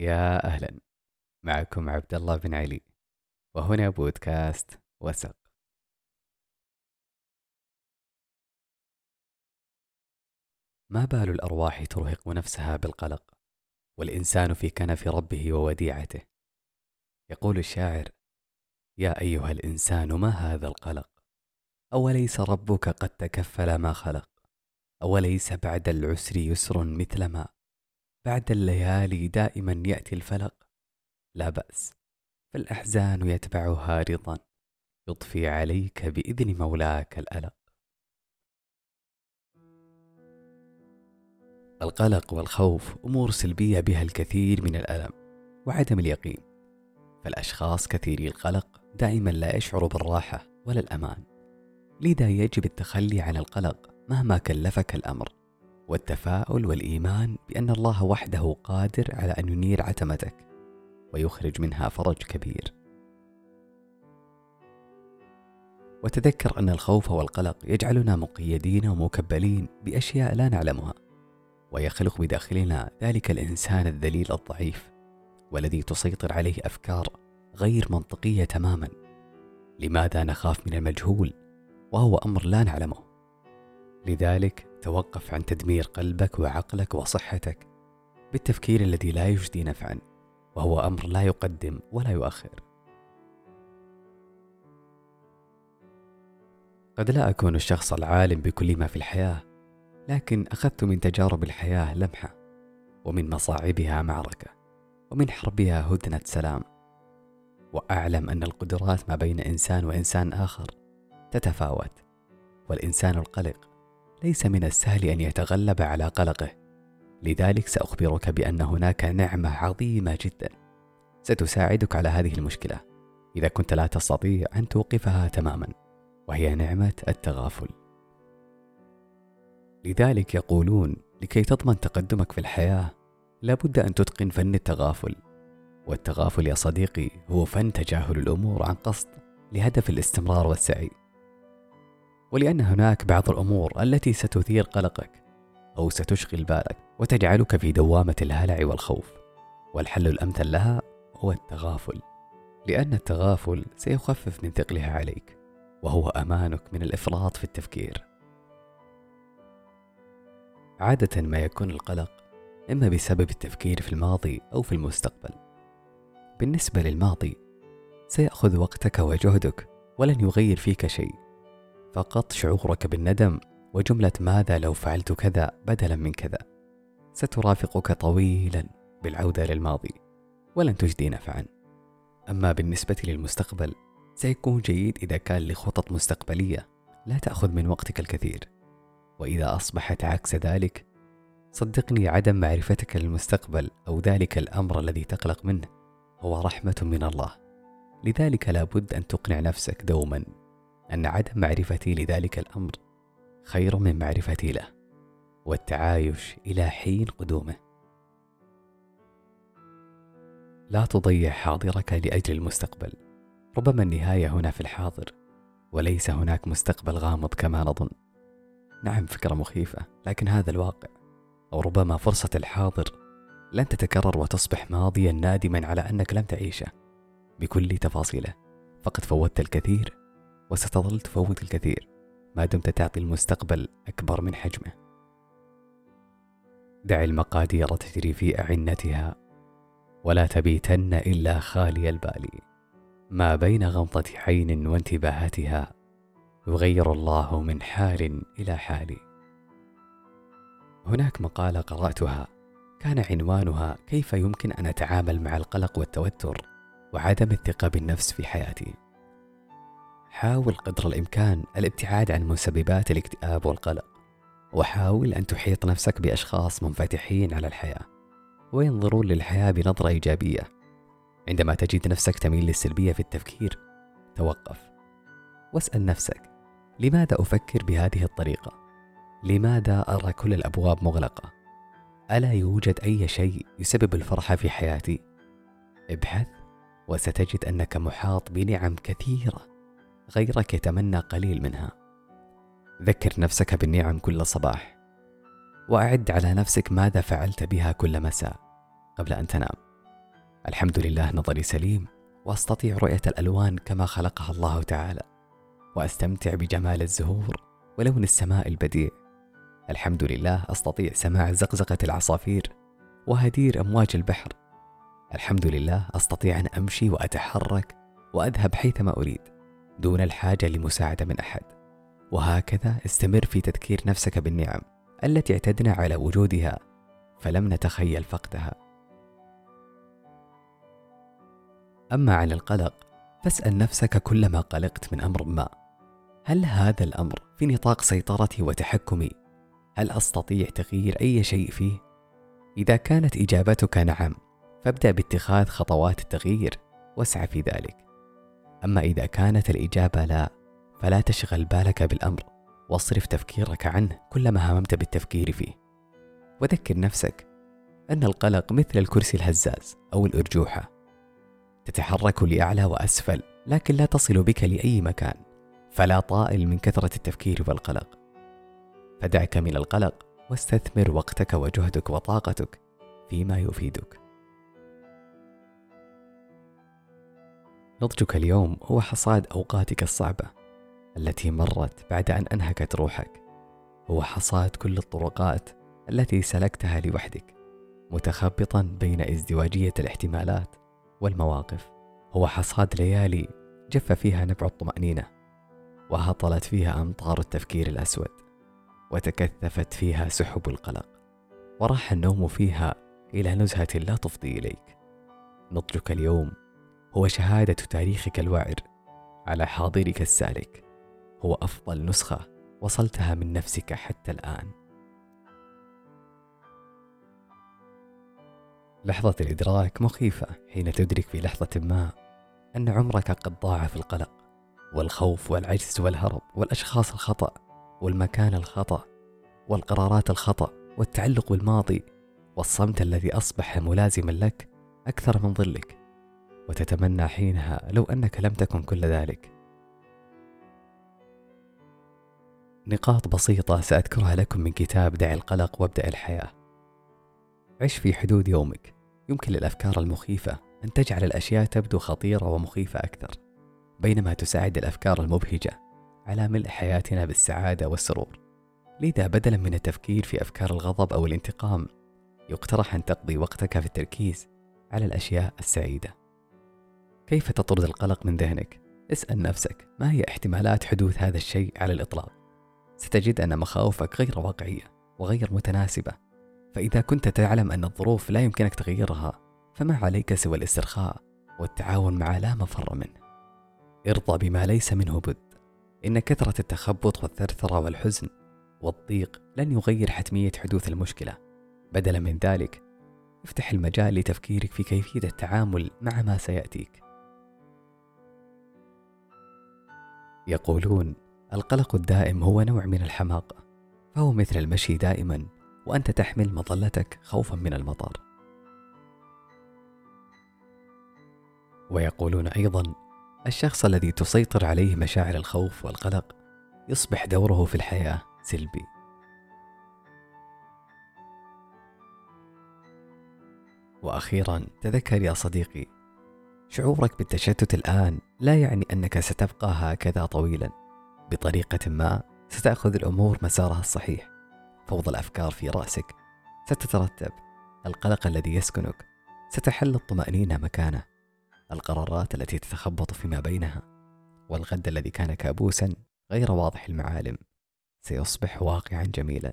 يا أهلا. معكم عبد الله بن علي. وهنا بودكاست وسق ما بال الأرواح ترهق نفسها بالقلق والإنسان في كنف ربه ووديعته. يقول الشاعر يا أيها الإنسان ما هذا القلق؟ أوليس ربك قد تكفل ما خلق؟ أوليس بعد العسر يسر مثلما بعد الليالي دائما يأتي الفلق. لا بأس فالأحزان يتبعها رضا. يضفي عليك بإذن مولاك الألق. القلق والخوف أمور سلبية بها الكثير من الألم وعدم اليقين. فالأشخاص كثيري القلق دائما لا يشعر بالراحة ولا الأمان. لذا يجب التخلي عن القلق مهما كلفك الأمر. والتفاؤل والإيمان بأن الله وحده قادر على أن ينير عتمتك ويخرج منها فرج كبير. وتذكر أن الخوف والقلق يجعلنا مقيدين ومكبلين بأشياء لا نعلمها ويخلق بداخلنا ذلك الإنسان الذليل الضعيف والذي تسيطر عليه أفكار غير منطقية تماما. لماذا نخاف من المجهول وهو أمر لا نعلمه؟ لذلك توقف عن تدمير قلبك وعقلك وصحتك بالتفكير الذي لا يجدي نفعا وهو أمر لا يقدم ولا يؤخر. قد لا أكون الشخص العالم بكل ما في الحياة لكن أخذت من تجارب الحياة لمحة ومن مصاعبها معركة ومن حربها هدنة سلام. وأعلم أن القدرات ما بين إنسان وإنسان آخر تتفاوت والإنسان القلق ليس من السهل أن يتغلب على قلقه. لذلك سأخبرك بأن هناك نعمة عظيمة جدا. ستساعدك على هذه المشكلة. إذا كنت لا تستطيع أن توقفها تماما وهي نعمة التغافل. لذلك يقولون لكي تضمن تقدمك في الحياة لابد أن تتقن فن التغافل. والتغافل يا صديقي هو فن تجاهل الأمور عن قصد لهدف الاستمرار والسعي. ولأن هناك بعض الأمور التي ستثير قلقك أو ستشغل بالك وتجعلك في دوامة الهلع والخوف. والحل الأمثل لها هو التغافل لأن التغافل سيخفف من ثقلها عليك وهو أمانك من الإفراط في التفكير. عادة ما يكون القلق إما بسبب التفكير في الماضي أو في المستقبل. بالنسبة للماضي سيأخذ وقتك وجهدك ولن يغير فيك شيء. فقط شعورك بالندم وجملة ماذا لو فعلت كذا بدلا من كذا. سترافقك طويلا بالعودة للماضي ولن تجدي نفعا أما بالنسبة للمستقبل سيكون جيد إذا كان لخطط مستقبلية لا تأخذ من وقتك الكثير. وإذا أصبحت عكس ذلك صدقني عدم معرفتك للمستقبل أو ذلك الأمر الذي تقلق منه هو رحمة من الله. لذلك لابد أن تقنع نفسك دوما. أن عدم معرفتي لذلك الأمر خير من معرفتي له والتعايش إلى حين قدومه. لا تضيع حاضرك لأجل المستقبل. ربما النهاية هنا في الحاضر وليس هناك مستقبل غامض كما نظن. نعم فكرة مخيفة لكن هذا الواقع. أو ربما فرصة الحاضر لن تتكرر وتصبح ماضيا نادما على أنك لم تعيشه بكل تفاصيله. فقد فوتت الكثير وستظل تفوت الكثير. ما دمت تعطي المستقبل أكبر من حجمه. دع المقادير تجري في أعنتها ولا تبيتن إلا خالي البال. ما بين غمضة عين وانتباهتها يغير الله من حال إلى حال. هناك مقالة قرأتها. كان عنوانها كيف يمكن أن أتعامل مع القلق والتوتر وعدم الثقة بالنفس في حياتي. حاول قدر الإمكان الابتعاد عن مسببات الاكتئاب والقلق وحاول أن تحيط نفسك بأشخاص منفتحين على الحياة وينظرون للحياة بنظرة إيجابية عندما تجد نفسك تميل للسلبية في التفكير توقف واسأل نفسك لماذا أفكر بهذه الطريقة؟ لماذا أرى كل الأبواب مغلقة؟ ألا يوجد أي شيء يسبب الفرحة في حياتي؟ ابحث وستجد أنك محاط بنعم كثيرة غيرك يتمنى قليل منها. ذكر نفسك بالنعم كل صباح وأعد على نفسك ماذا فعلت بها كل مساء قبل أن تنام. الحمد لله نظري سليم وأستطيع رؤية الألوان كما خلقها الله تعالى وأستمتع بجمال الزهور ولون السماء البديع. الحمد لله أستطيع سماع زقزقة العصافير وهدير أمواج البحر. الحمد لله أستطيع أن أمشي وأتحرك وأذهب حيثما أريد. دون الحاجة لمساعدة من أحد. وهكذا استمر في تذكير نفسك بالنعم التي اعتدنا على وجودها فلم نتخيل فقدها. أما عن القلق فاسأل نفسك كلما قلقت من أمر ما هل هذا الأمر في نطاق سيطرتي وتحكمي؟ هل أستطيع تغيير أي شيء فيه؟ إذا كانت إجابتك نعم فابدأ باتخاذ خطوات التغيير واسعى في ذلك. أما إذا كانت الإجابة لا فلا تشغل بالك بالأمر واصرف تفكيرك عنه كلما هممت بالتفكير فيه. وذكر نفسك أن القلق مثل الكرسي الهزاز أو الأرجوحة. تتحرك لأعلى وأسفل لكن لا تصل بك لأي مكان فلا طائل من كثرة التفكير والقلق. فدعك من القلق واستثمر وقتك وجهدك وطاقتك فيما يفيدك. نضجك اليوم هو حصاد أوقاتك الصعبة التي مرت بعد أن أنهكت روحك. هو حصاد كل الطرقات التي سلكتها لوحدك متخبطا بين ازدواجية الاحتمالات والمواقف. هو حصاد ليالي جف فيها نبع الطمأنينة وهطلت فيها أمطار التفكير الأسود وتكثفت فيها سحب القلق وراح النوم فيها إلى نزهة لا تفضي إليك. نضجك اليوم هو شهادة تاريخك الوعر على حاضرك السالك. هو أفضل نسخة وصلتها من نفسك حتى الآن. لحظة الإدراك مخيفة حين تدرك في لحظة ما أن عمرك قد ضاع في القلق والخوف والعجز والهرب والأشخاص الخطأ والمكان الخطأ والقرارات الخطأ والتعلق بالماضي والصمت الذي أصبح ملازما لك أكثر من ظلك. وتتمنى حينها لو أنك لم تكن كل ذلك. نقاط بسيطة سأذكرها لكم من كتاب دع القلق وابدأ الحياة. عش في حدود يومك. يمكن للأفكار المخيفة أن تجعل الأشياء تبدو خطيرة ومخيفة أكثر بينما تساعد الأفكار المبهجة على ملء حياتنا بالسعادة والسرور. لذا بدلا من التفكير في أفكار الغضب أو الانتقام يقترح أن تقضي وقتك في التركيز على الأشياء السعيدة. كيف تطرد القلق من ذهنك؟ اسأل نفسك ما هي احتمالات حدوث هذا الشيء على الإطلاق؟ ستجد أن مخاوفك غير واقعية وغير متناسبة. فإذا كنت تعلم أن الظروف لا يمكنك تغييرها فما عليك سوى الاسترخاء والتعاون مع لا مفر منه. ارضى بما ليس منه بد. إن كثرة التخبط والثرثرة والحزن والضيق لن يغير حتمية حدوث المشكلة. بدلا من ذلك افتح المجال لتفكيرك في كيفية التعامل مع ما سيأتيك. يقولون القلق الدائم هو نوع من الحماقة فهو مثل المشي دائما وأنت تحمل مظلتك خوفا من المطر. ويقولون أيضا الشخص الذي تسيطر عليه مشاعر الخوف والقلق يصبح دوره في الحياة سلبي. وأخيرا تذكر يا صديقي شعورك بالتشتت الآن لا يعني أنك ستبقى هكذا طويلا. بطريقة ما ستأخذ الأمور مسارها الصحيح. فوضى الأفكار في رأسك. ستترتب. القلق الذي يسكنك. ستحل الطمأنينة مكانه. القرارات التي تتخبط فيما بينها. والغد الذي كان كابوسا غير واضح المعالم. سيصبح واقعا جميلا.